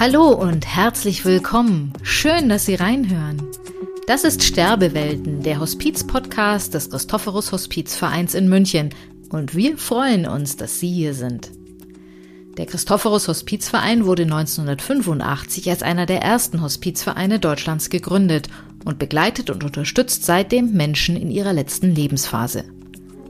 Hallo und herzlich willkommen. Schön, dass Sie reinhören. Das ist Sterbewelten, der Hospiz-Podcast des Christophorus Hospizvereins in München. Und wir freuen uns, dass Sie hier sind. Der Christophorus Hospizverein wurde 1985 als einer der ersten Hospizvereine Deutschlands gegründet und begleitet und unterstützt seitdem Menschen in ihrer letzten Lebensphase.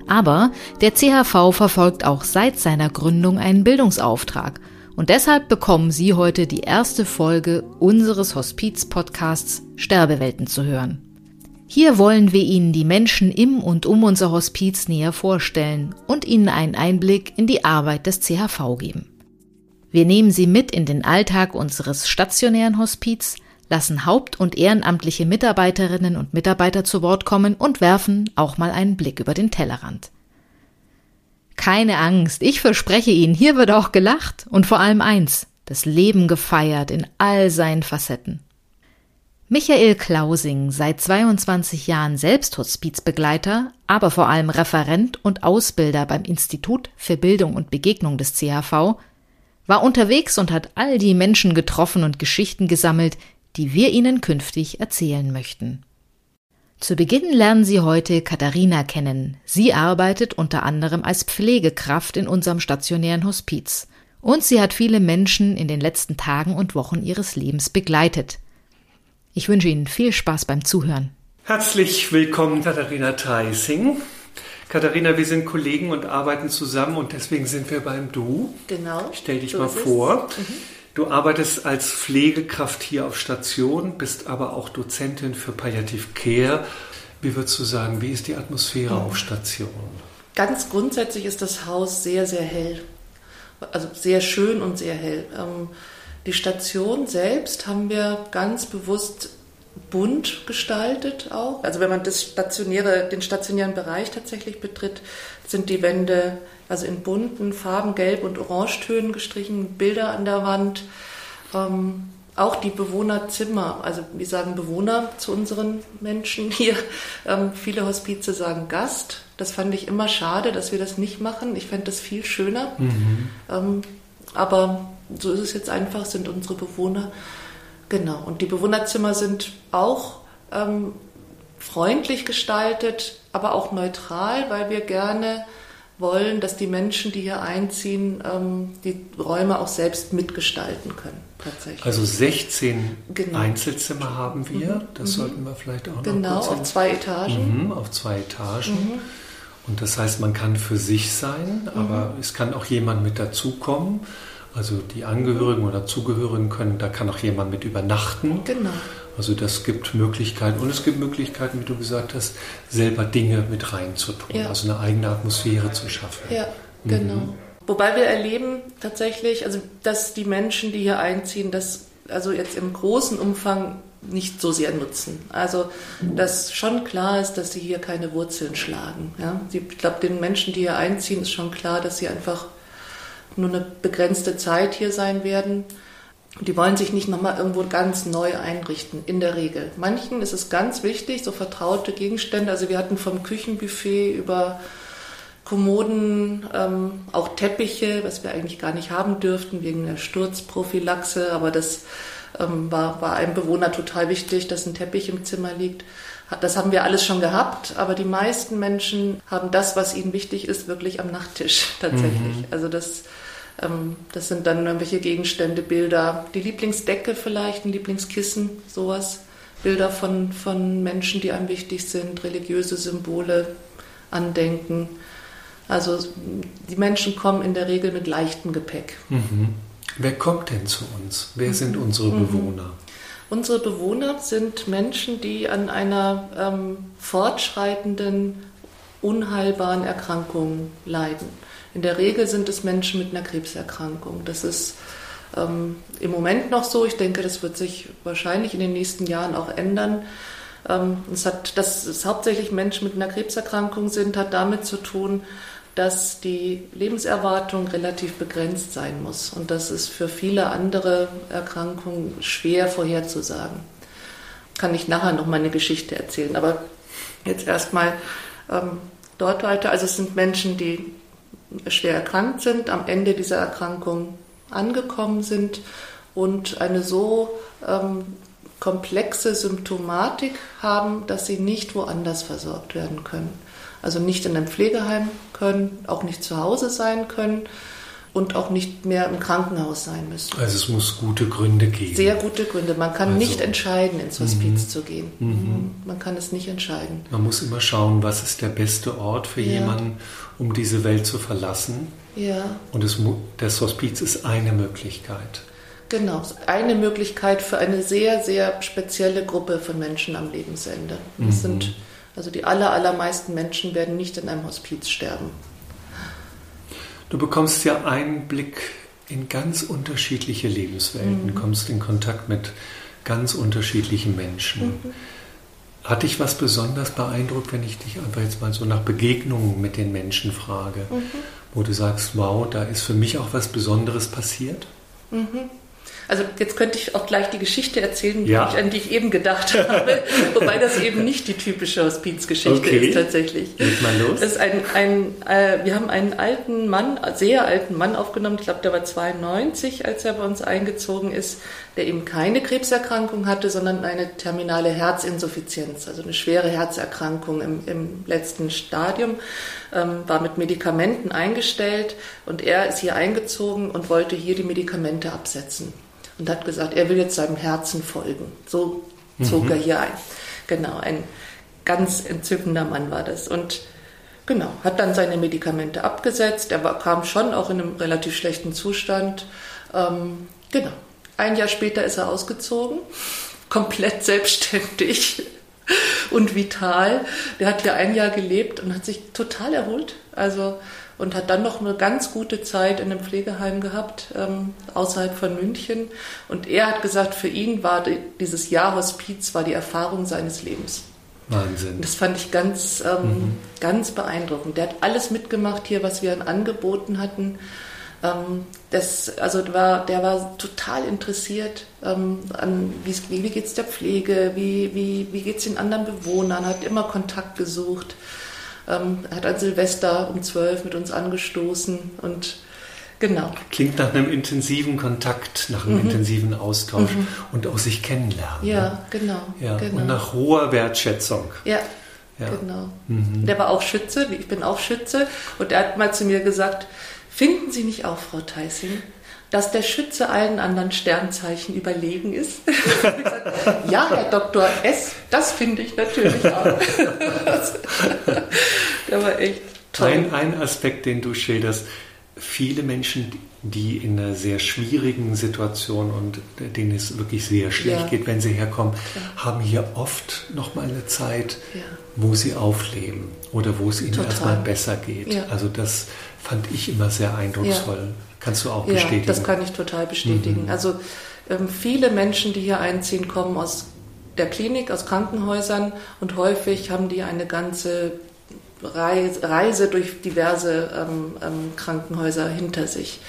Aber der CHV verfolgt auch seit seiner Gründung einen Bildungsauftrag und deshalb bekommen Sie heute die erste Folge unseres Hospiz-Podcasts Sterbewelten zu hören. Hier wollen wir Ihnen die Menschen im und um unser Hospiz näher vorstellen und Ihnen einen Einblick in die Arbeit des CHV geben. Wir nehmen Sie mit in den Alltag unseres stationären Hospiz, lassen haupt- und ehrenamtliche Mitarbeiterinnen und Mitarbeiter zu Wort kommen und werfen auch mal einen Blick über den Tellerrand. Keine Angst, ich verspreche Ihnen, hier wird auch gelacht und vor allem eins, das Leben gefeiert in all seinen Facetten. Michael Klausing, seit 22 Jahren selbst Hospizbegleiter, aber vor allem Referent und Ausbilder beim Institut für Bildung und Begegnung des CHV, war unterwegs und hat all die Menschen getroffen und Geschichten gesammelt, die wir Ihnen künftig erzählen möchten. Zu Beginn lernen Sie heute Katharina kennen. Sie arbeitet unter anderem als Pflegekraft in unserem stationären Hospiz. Und sie hat viele Menschen in den letzten Tagen und Wochen ihres Lebens begleitet. Ich wünsche Ihnen viel Spaß beim Zuhören. Herzlich willkommen, Katharina Theising. Katharina, wir sind Kollegen und arbeiten zusammen und deswegen sind wir beim Du. Genau. Stell dich so mal vor. Mhm. Du arbeitest als Pflegekraft hier auf Station, bist aber auch Dozentin für Palliative Care. Wie würdest du sagen, wie ist die Atmosphäre auf Station? Ganz grundsätzlich ist das Haus sehr, sehr hell. Also sehr schön und sehr hell. Ähm, die Station selbst haben wir ganz bewusst bunt gestaltet auch. Also wenn man das stationäre, den stationären Bereich tatsächlich betritt, sind die Wände also in bunten Farben, Gelb- und Orangetönen gestrichen, Bilder an der Wand. Ähm, auch die Bewohnerzimmer, also wir sagen Bewohner zu unseren Menschen hier. Ähm, viele Hospize sagen Gast. Das fand ich immer schade, dass wir das nicht machen. Ich fände das viel schöner. Mhm. Ähm, aber so ist es jetzt einfach, sind unsere Bewohner. Genau. Und die Bewohnerzimmer sind auch ähm, freundlich gestaltet, aber auch neutral, weil wir gerne wollen, dass die Menschen, die hier einziehen, ähm, die Räume auch selbst mitgestalten können. Tatsächlich. Also 16 genau. Einzelzimmer haben wir. Mhm. Das mhm. sollten wir vielleicht auch genau, noch Genau, auf zwei Etagen. Mhm, auf zwei Etagen. Mhm. Und das heißt, man kann für sich sein, aber mhm. es kann auch jemand mit dazukommen. Also die Angehörigen oder Zugehörigen können, da kann auch jemand mit übernachten. Genau. Also das gibt Möglichkeiten und es gibt Möglichkeiten, wie du gesagt hast, selber Dinge mit reinzutun, ja. also eine eigene Atmosphäre zu schaffen. Ja, mhm. genau. Wobei wir erleben tatsächlich, also dass die Menschen, die hier einziehen, das also jetzt im großen Umfang nicht so sehr nutzen. Also dass schon klar ist, dass sie hier keine Wurzeln schlagen. Ja? Ich glaube, den Menschen, die hier einziehen, ist schon klar, dass sie einfach nur eine begrenzte Zeit hier sein werden. Die wollen sich nicht nochmal irgendwo ganz neu einrichten, in der Regel. Manchen ist es ganz wichtig, so vertraute Gegenstände. Also wir hatten vom Küchenbuffet über Kommoden, ähm, auch Teppiche, was wir eigentlich gar nicht haben dürften wegen der Sturzprophylaxe, aber das ähm, war, war einem Bewohner total wichtig, dass ein Teppich im Zimmer liegt. Das haben wir alles schon gehabt, aber die meisten Menschen haben das, was ihnen wichtig ist, wirklich am Nachttisch tatsächlich. Mhm. Also das das sind dann irgendwelche Gegenstände, Bilder, die Lieblingsdecke vielleicht, ein Lieblingskissen, sowas. Bilder von, von Menschen, die einem wichtig sind, religiöse Symbole, Andenken. Also die Menschen kommen in der Regel mit leichtem Gepäck. Mhm. Wer kommt denn zu uns? Wer sind mhm. unsere mhm. Bewohner? Unsere Bewohner sind Menschen, die an einer ähm, fortschreitenden, unheilbaren Erkrankung leiden. In der Regel sind es Menschen mit einer Krebserkrankung. Das ist ähm, im Moment noch so. Ich denke, das wird sich wahrscheinlich in den nächsten Jahren auch ändern. Ähm, es hat, dass es hauptsächlich Menschen mit einer Krebserkrankung sind, hat damit zu tun, dass die Lebenserwartung relativ begrenzt sein muss. Und das ist für viele andere Erkrankungen schwer vorherzusagen. Kann ich nachher noch mal eine Geschichte erzählen. Aber jetzt erstmal ähm, dort weiter. Also es sind Menschen, die schwer erkrankt sind, am Ende dieser Erkrankung angekommen sind und eine so ähm, komplexe Symptomatik haben, dass sie nicht woanders versorgt werden können. Also nicht in einem Pflegeheim können, auch nicht zu Hause sein können und auch nicht mehr im Krankenhaus sein müssen. Also es muss gute Gründe geben. Sehr gute Gründe. Man kann also, nicht entscheiden, ins Hospiz mhm. zu gehen. Mhm. Man kann es nicht entscheiden. Man muss immer schauen, was ist der beste Ort für ja. jemanden, um diese Welt zu verlassen. Ja. Und es, das Hospiz ist eine Möglichkeit. Genau, eine Möglichkeit für eine sehr, sehr spezielle Gruppe von Menschen am Lebensende. Das mhm. sind, also die aller, allermeisten Menschen werden nicht in einem Hospiz sterben. Du bekommst ja Einblick in ganz unterschiedliche Lebenswelten, mhm. kommst in Kontakt mit ganz unterschiedlichen Menschen. Mhm. Hat dich was besonders beeindruckt, wenn ich dich einfach jetzt mal so nach Begegnungen mit den Menschen frage, mhm. wo du sagst, wow, da ist für mich auch was Besonderes passiert? Mhm. Also jetzt könnte ich auch gleich die Geschichte erzählen, ja. an die ich eben gedacht habe, wobei das eben nicht die typische Hospizgeschichte okay. ist tatsächlich. Mal los. Das ist ein, ein äh, wir haben einen alten Mann, sehr alten Mann aufgenommen, ich glaube, der war 92, als er bei uns eingezogen ist, der eben keine Krebserkrankung hatte, sondern eine terminale Herzinsuffizienz, also eine schwere Herzerkrankung im, im letzten Stadium, ähm, war mit Medikamenten eingestellt und er ist hier eingezogen und wollte hier die Medikamente absetzen und hat gesagt, er will jetzt seinem Herzen folgen. So zog mhm. er hier ein. Genau, ein ganz entzückender Mann war das. Und genau, hat dann seine Medikamente abgesetzt. Er war, kam schon auch in einem relativ schlechten Zustand. Ähm, genau. Ein Jahr später ist er ausgezogen, komplett selbstständig und vital. Der hat ja ein Jahr gelebt und hat sich total erholt. Also und hat dann noch eine ganz gute Zeit in einem Pflegeheim gehabt, ähm, außerhalb von München. Und er hat gesagt, für ihn war die, dieses Jahr Hospiz war die Erfahrung seines Lebens. Wahnsinn. Das fand ich ganz, ähm, mhm. ganz beeindruckend. Der hat alles mitgemacht hier, was wir an Angeboten hatten. Ähm, das, also war, der war total interessiert ähm, an, wie, wie geht es der Pflege, wie, wie, wie geht es den anderen Bewohnern, hat immer Kontakt gesucht ähm, hat an Silvester um zwölf mit uns angestoßen und genau. Klingt nach einem intensiven Kontakt, nach einem mhm. intensiven Austausch mhm. und auch sich kennenlernen. Ja, ne? genau, ja, genau. Und nach hoher Wertschätzung. Ja. Ja. Genau. Mhm. Der war auch Schütze, ich bin auch Schütze, und er hat mal zu mir gesagt: Finden Sie nicht auch, Frau Theissing, dass der Schütze allen anderen Sternzeichen überlegen ist? ja, Herr Dr. S., das finde ich natürlich auch. der war echt toll. Ein, ein Aspekt, den du schilderst, viele Menschen, die in einer sehr schwierigen Situation und denen es wirklich sehr schlecht ja. geht, wenn sie herkommen, ja. haben hier oft noch mal eine Zeit, ja. wo sie aufleben oder wo es ihnen Total. erstmal besser geht. Also das fand ich immer sehr eindrucksvoll. Kannst du auch bestätigen? Ja, das kann ich total bestätigen. Mhm. Also ähm, viele Menschen, die hier einziehen, kommen aus der Klinik, aus Krankenhäusern und häufig haben die eine ganze Reise durch diverse ähm, ähm, Krankenhäuser hinter sich.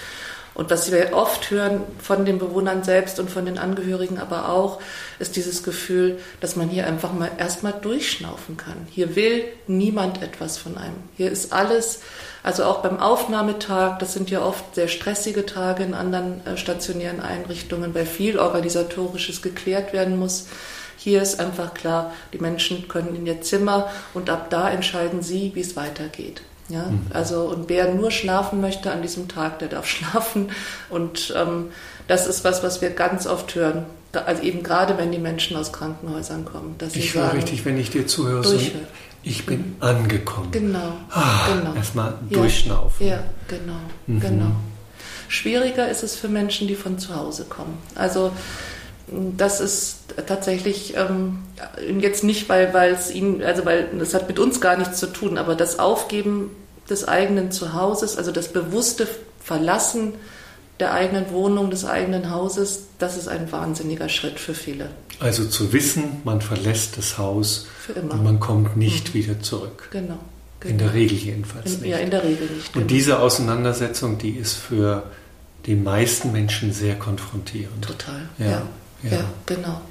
Und was wir oft hören von den Bewohnern selbst und von den Angehörigen aber auch, ist dieses Gefühl, dass man hier einfach mal erstmal durchschnaufen kann. Hier will niemand etwas von einem. Hier ist alles also auch beim Aufnahmetag, das sind ja oft sehr stressige Tage in anderen äh, stationären Einrichtungen, weil viel organisatorisches geklärt werden muss. Hier ist einfach klar, die Menschen können in ihr Zimmer und ab da entscheiden sie, wie es weitergeht. Ja, mhm. also und wer nur schlafen möchte an diesem Tag, der darf schlafen. Und ähm, das ist was, was wir ganz oft hören. Also eben gerade wenn die Menschen aus Krankenhäusern kommen. Dass ich höre richtig, wenn ich dir zuhöre, so ich bin angekommen. Genau. Ah, genau. Erstmal durchschnaufen. Ja, genau, mhm. genau. Schwieriger ist es für Menschen, die von zu Hause kommen. Also das ist tatsächlich ähm, jetzt nicht, weil, weil es ihnen, also weil das hat mit uns gar nichts zu tun, aber das Aufgeben des eigenen Zuhauses, also das bewusste Verlassen der eigenen Wohnung, des eigenen Hauses, das ist ein wahnsinniger Schritt für viele. Also zu wissen, man verlässt das Haus und man kommt nicht mhm. wieder zurück. Genau, genau. In der Regel jedenfalls in, nicht. Ja, in der Regel nicht. Genau. Und diese Auseinandersetzung, die ist für die meisten Menschen sehr konfrontierend. Total, ja. ja. Ja, ja genau.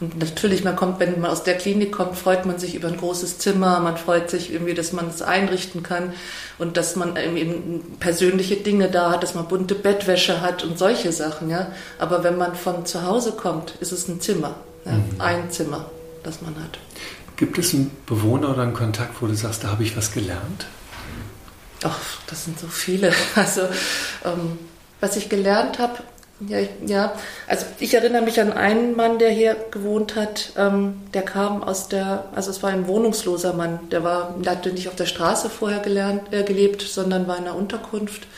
Und natürlich, man kommt, wenn man aus der Klinik kommt, freut man sich über ein großes Zimmer, man freut sich irgendwie, dass man es einrichten kann und dass man eben persönliche Dinge da hat, dass man bunte Bettwäsche hat und solche Sachen, ja. Aber wenn man von zu Hause kommt, ist es ein Zimmer, ja? mhm. ein Zimmer, das man hat. Gibt es einen Bewohner oder einen Kontakt, wo du sagst, da habe ich was gelernt? Ach, das sind so viele. Also, ähm, was ich gelernt habe, ja, ich, ja, also ich erinnere mich an einen Mann, der hier gewohnt hat. Ähm, der kam aus der, also es war ein wohnungsloser Mann. Der war, der hatte nicht auf der Straße vorher gelernt, äh, gelebt, sondern war in einer Unterkunft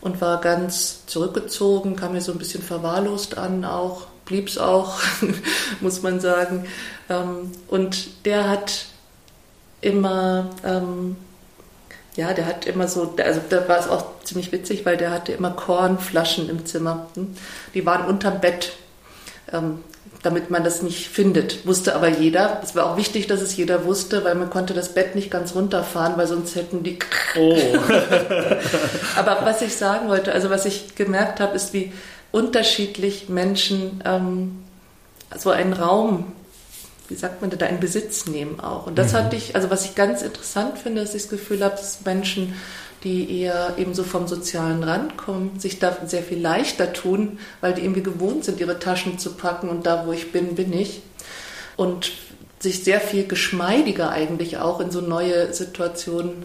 und war ganz zurückgezogen, kam mir so ein bisschen verwahrlost an, auch blieb es auch, muss man sagen. Ähm, und der hat immer ähm, ja, der hat immer so, also da war es auch ziemlich witzig, weil der hatte immer Kornflaschen im Zimmer. Hm? Die waren unterm Bett, ähm, damit man das nicht findet. Wusste aber jeder. Es war auch wichtig, dass es jeder wusste, weil man konnte das Bett nicht ganz runterfahren, weil sonst hätten die. Oh. aber was ich sagen wollte, also was ich gemerkt habe, ist, wie unterschiedlich Menschen ähm, so einen Raum wie sagt man da, in Besitz nehmen auch. Und das mhm. hatte ich, also was ich ganz interessant finde, dass ich das Gefühl habe, dass Menschen, die eher eben so vom sozialen Rand kommen, sich da sehr viel leichter tun, weil die irgendwie gewohnt sind, ihre Taschen zu packen und da, wo ich bin, bin ich. Und sich sehr viel geschmeidiger eigentlich auch in so neue Situationen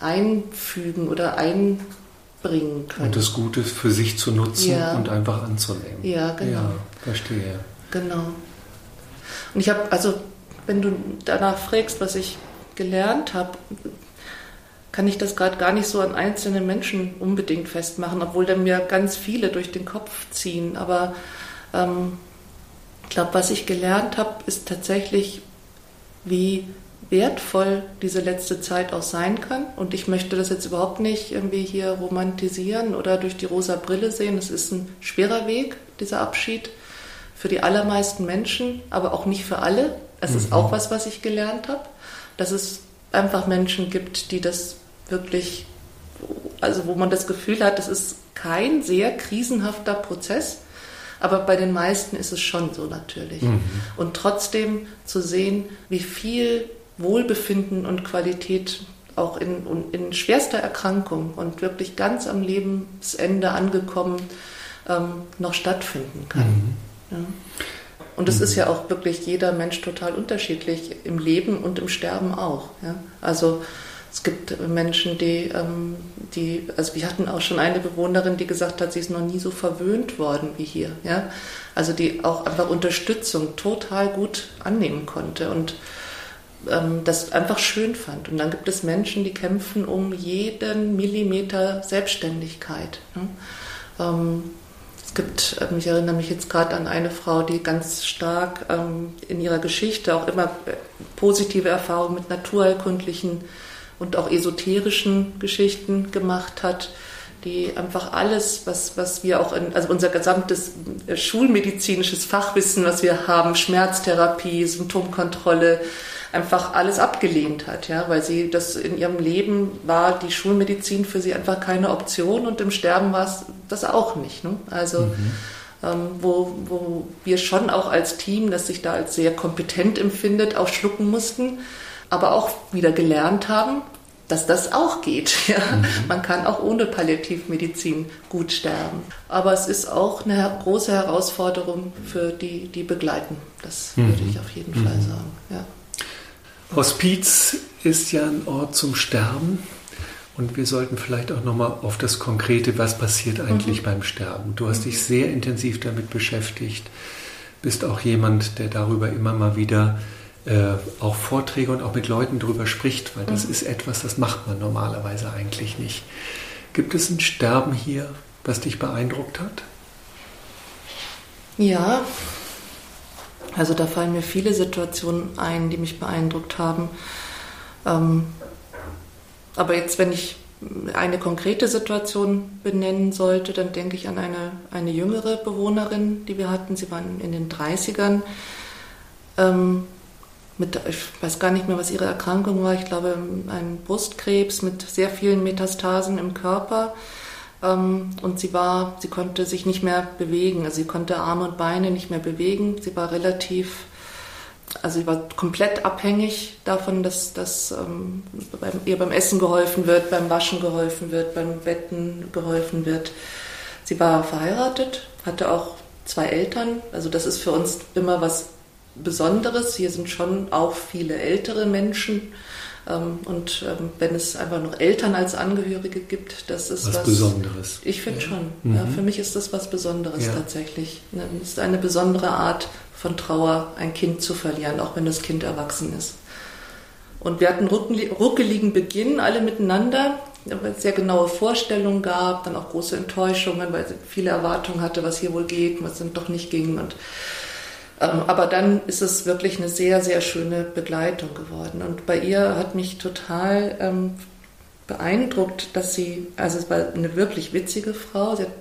einfügen oder einbringen können. Und das Gute für sich zu nutzen ja. und einfach anzunehmen. Ja, genau. Ja, verstehe. Genau. Und ich habe, also wenn du danach fragst, was ich gelernt habe, kann ich das gerade gar nicht so an einzelnen Menschen unbedingt festmachen, obwohl dann mir ganz viele durch den Kopf ziehen. Aber ähm, ich glaube, was ich gelernt habe, ist tatsächlich, wie wertvoll diese letzte Zeit auch sein kann. Und ich möchte das jetzt überhaupt nicht irgendwie hier romantisieren oder durch die rosa Brille sehen. Es ist ein schwerer Weg, dieser Abschied für die allermeisten Menschen, aber auch nicht für alle. Es mhm. ist auch was, was ich gelernt habe, dass es einfach Menschen gibt, die das wirklich, also wo man das Gefühl hat, das ist kein sehr krisenhafter Prozess, aber bei den meisten ist es schon so natürlich. Mhm. Und trotzdem zu sehen, wie viel Wohlbefinden und Qualität auch in, in schwerster Erkrankung und wirklich ganz am Lebensende angekommen ähm, noch stattfinden kann. Mhm. Ja. Und es mhm. ist ja auch wirklich jeder Mensch total unterschiedlich im Leben und im Sterben auch. Ja. Also es gibt Menschen, die, ähm, die, also wir hatten auch schon eine Bewohnerin, die gesagt hat, sie ist noch nie so verwöhnt worden wie hier. Ja? Also die auch einfach Unterstützung total gut annehmen konnte und ähm, das einfach schön fand. Und dann gibt es Menschen, die kämpfen um jeden Millimeter Selbstständigkeit. Ähm, es gibt, ähm, ich erinnere mich jetzt gerade an eine Frau, die ganz stark ähm, in ihrer Geschichte auch immer äh, positive Erfahrungen mit naturheilkundlichen und auch esoterischen Geschichten gemacht hat, die einfach alles, was, was wir auch in, also unser gesamtes äh, schulmedizinisches Fachwissen, was wir haben, Schmerztherapie, Symptomkontrolle, einfach alles abgelehnt hat, ja, weil sie das in ihrem Leben war die Schulmedizin für sie einfach keine Option und im Sterben war es das auch nicht. Ne? Also mhm. ähm, wo, wo wir schon auch als Team, das sich da als sehr kompetent empfindet, auch schlucken mussten, aber auch wieder gelernt haben, dass das auch geht. Ja? Mhm. Man kann auch ohne Palliativmedizin gut sterben. Aber es ist auch eine große Herausforderung für die, die begleiten. Das mhm. würde ich auf jeden Fall mhm. sagen. Ja. Hospiz ist ja ein Ort zum Sterben. Und wir sollten vielleicht auch nochmal auf das Konkrete, was passiert eigentlich mhm. beim Sterben. Du hast dich sehr intensiv damit beschäftigt, bist auch jemand, der darüber immer mal wieder äh, auch Vorträge und auch mit Leuten darüber spricht, weil das mhm. ist etwas, das macht man normalerweise eigentlich nicht. Gibt es ein Sterben hier, was dich beeindruckt hat? Ja, also da fallen mir viele Situationen ein, die mich beeindruckt haben. Ähm, aber jetzt, wenn ich eine konkrete Situation benennen sollte, dann denke ich an eine, eine jüngere Bewohnerin, die wir hatten. Sie waren in den 30ern. Ähm, mit, ich weiß gar nicht mehr, was ihre Erkrankung war. Ich glaube, ein Brustkrebs mit sehr vielen Metastasen im Körper. Ähm, und sie war, sie konnte sich nicht mehr bewegen. Also sie konnte Arme und Beine nicht mehr bewegen. Sie war relativ, also sie war komplett abhängig davon, dass, dass ähm, beim, ihr beim Essen geholfen wird, beim Waschen geholfen wird, beim Betten geholfen wird. Sie war verheiratet, hatte auch zwei Eltern. Also das ist für uns immer was Besonderes. Hier sind schon auch viele ältere Menschen und ähm, wenn es einfach noch Eltern als Angehörige gibt, das ist was, was Besonderes. Ich finde ja. schon. Mhm. Ja, für mich ist das was Besonderes ja. tatsächlich. Ne, es ist eine besondere Art von Trauer, ein Kind zu verlieren, auch wenn das Kind erwachsen ist. Und wir hatten ruckeligen Beginn alle miteinander, weil es sehr genaue Vorstellungen gab, dann auch große Enttäuschungen, weil sie viele Erwartungen hatte, was hier wohl geht, was dann doch nicht ging. Und ähm, aber dann ist es wirklich eine sehr, sehr schöne Begleitung geworden. Und bei ihr hat mich total ähm, beeindruckt, dass sie, also es war eine wirklich witzige Frau, sie hat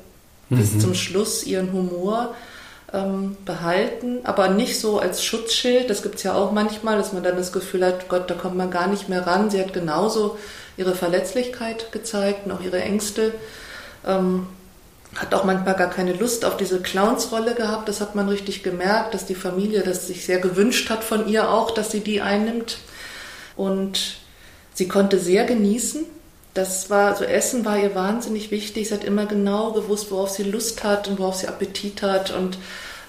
mhm. bis zum Schluss ihren Humor ähm, behalten, aber nicht so als Schutzschild. Das gibt es ja auch manchmal, dass man dann das Gefühl hat, Gott, da kommt man gar nicht mehr ran. Sie hat genauso ihre Verletzlichkeit gezeigt und auch ihre Ängste. Ähm, hat auch manchmal gar keine Lust auf diese Clownsrolle gehabt. Das hat man richtig gemerkt, dass die Familie das sich sehr gewünscht hat von ihr auch, dass sie die einnimmt. Und sie konnte sehr genießen. Das war, so Essen war ihr wahnsinnig wichtig. Sie hat immer genau gewusst, worauf sie Lust hat und worauf sie Appetit hat und,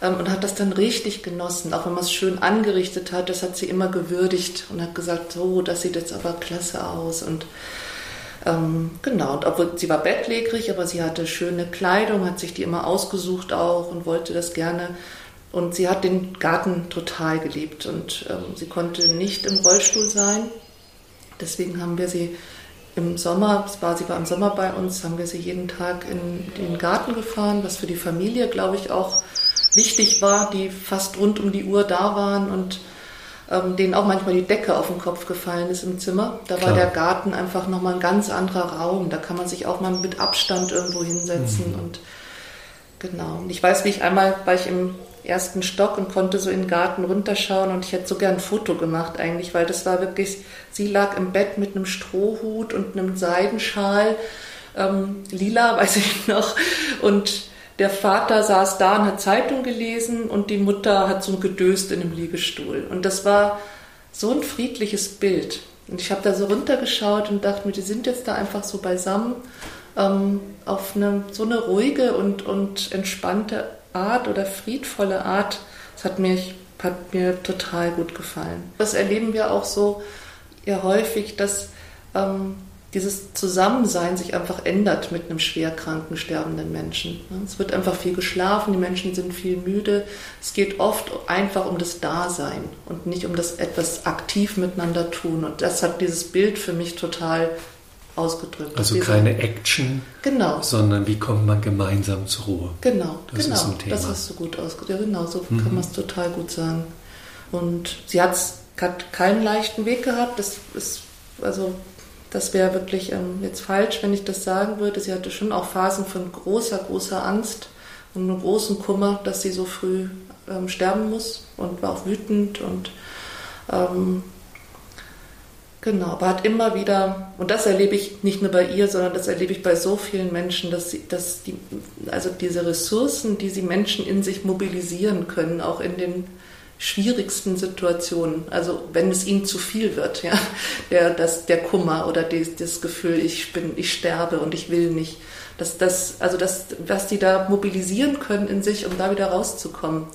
ähm, und hat das dann richtig genossen. Auch wenn man es schön angerichtet hat, das hat sie immer gewürdigt und hat gesagt, so, das sieht jetzt aber klasse aus und ähm, genau, und obwohl sie war bettlägerig, aber sie hatte schöne Kleidung, hat sich die immer ausgesucht auch und wollte das gerne. Und sie hat den Garten total geliebt und ähm, sie konnte nicht im Rollstuhl sein. Deswegen haben wir sie im Sommer, war, sie war im Sommer bei uns, haben wir sie jeden Tag in den Garten gefahren, was für die Familie, glaube ich, auch wichtig war, die fast rund um die Uhr da waren und ähm, denen auch manchmal die Decke auf den Kopf gefallen ist im Zimmer. Da Klar. war der Garten einfach nochmal ein ganz anderer Raum. Da kann man sich auch mal mit Abstand irgendwo hinsetzen mhm. und genau. Und ich weiß, wie ich einmal war ich im ersten Stock und konnte so in den Garten runterschauen und ich hätte so gern ein Foto gemacht eigentlich, weil das war wirklich, sie lag im Bett mit einem Strohhut und einem Seidenschal, ähm, lila, weiß ich noch, und der Vater saß da und hat Zeitung gelesen und die Mutter hat so gedöst in einem Liegestuhl. Und das war so ein friedliches Bild. Und ich habe da so runtergeschaut und dachte mir, die sind jetzt da einfach so beisammen ähm, auf eine, so eine ruhige und, und entspannte Art oder friedvolle Art. Das hat mir, hat mir total gut gefallen. Das erleben wir auch so ja häufig, dass ähm, dieses Zusammensein sich einfach ändert mit einem schwerkranken, sterbenden Menschen. Es wird einfach viel geschlafen, die Menschen sind viel müde. Es geht oft einfach um das Dasein und nicht um das etwas aktiv miteinander tun. Und das hat dieses Bild für mich total ausgedrückt. Also Diese, keine Action, genau. sondern wie kommt man gemeinsam zur Ruhe. Genau, das genau. Ist ein Thema. Das hast du gut ausgedrückt. Ja, genau, so mhm. kann man es total gut sagen. Und sie hat keinen leichten Weg gehabt. Das ist also das wäre wirklich ähm, jetzt falsch, wenn ich das sagen würde. Sie hatte schon auch Phasen von großer, großer Angst und einem großen Kummer, dass sie so früh ähm, sterben muss und war auch wütend und ähm, genau, aber hat immer wieder, und das erlebe ich nicht nur bei ihr, sondern das erlebe ich bei so vielen Menschen, dass sie, dass die, also diese Ressourcen, die sie Menschen in sich mobilisieren können, auch in den schwierigsten Situationen, also wenn es ihnen zu viel wird, ja, der, das, der Kummer oder die, das Gefühl, ich bin, ich sterbe und ich will nicht, dass das, also das, was die da mobilisieren können in sich, um da wieder rauszukommen.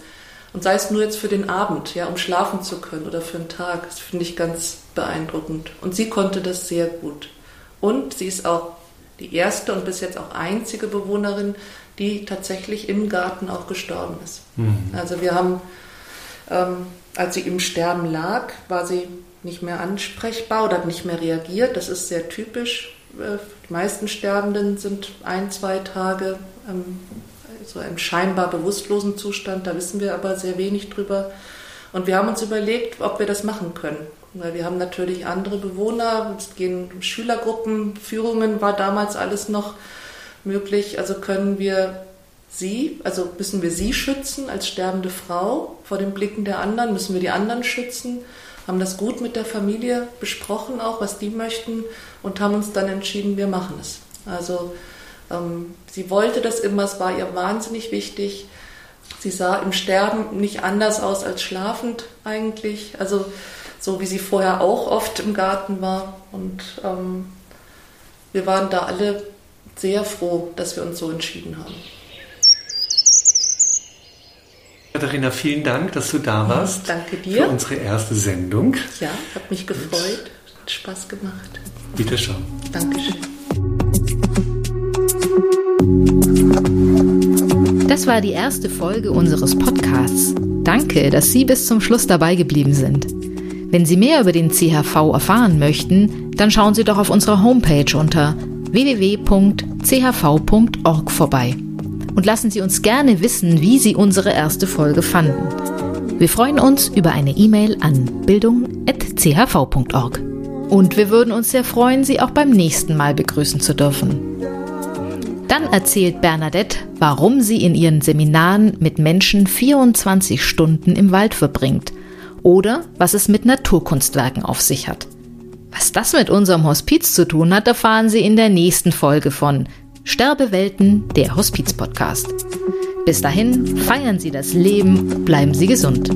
Und sei es nur jetzt für den Abend, ja, um schlafen zu können oder für einen Tag, das finde ich ganz beeindruckend. Und sie konnte das sehr gut. Und sie ist auch die erste und bis jetzt auch einzige Bewohnerin, die tatsächlich im Garten auch gestorben ist. Mhm. Also wir haben ähm, als sie im Sterben lag, war sie nicht mehr ansprechbar oder hat nicht mehr reagiert. Das ist sehr typisch. Äh, die meisten Sterbenden sind ein, zwei Tage ähm, so im scheinbar bewusstlosen Zustand. Da wissen wir aber sehr wenig drüber. Und wir haben uns überlegt, ob wir das machen können. Weil wir haben natürlich andere Bewohner, es gehen Schülergruppen, Führungen war damals alles noch möglich. Also können wir sie, also müssen wir sie schützen als sterbende Frau vor den Blicken der anderen, müssen wir die anderen schützen, haben das gut mit der Familie besprochen, auch was die möchten und haben uns dann entschieden, wir machen es. Also Ähm, sie wollte das immer, es war ihr wahnsinnig wichtig. Sie sah im Sterben nicht anders aus als schlafend eigentlich. Also so wie sie vorher auch oft im Garten war. Und ähm, wir waren da alle sehr froh, dass wir uns so entschieden haben. Katharina, vielen Dank, dass du da warst. Danke dir. Für unsere erste Sendung. Ja, hat mich gefreut. Hat Spaß gemacht. Bitte schon. Dankeschön. Das war die erste Folge unseres Podcasts. Danke, dass Sie bis zum Schluss dabei geblieben sind. Wenn Sie mehr über den CHV erfahren möchten, dann schauen Sie doch auf unserer Homepage unter www.chv.org vorbei. Und lassen Sie uns gerne wissen, wie Sie unsere erste Folge fanden. Wir freuen uns über eine E-Mail an bildung.chv.org. Und wir würden uns sehr freuen, Sie auch beim nächsten Mal begrüßen zu dürfen. Dann erzählt Bernadette, warum sie in ihren Seminaren mit Menschen 24 Stunden im Wald verbringt oder was es mit Naturkunstwerken auf sich hat. Was das mit unserem Hospiz zu tun hat, erfahren Sie in der nächsten Folge von Sterbewelten, der Hospiz-Podcast. Bis dahin, feiern Sie das Leben, bleiben Sie gesund.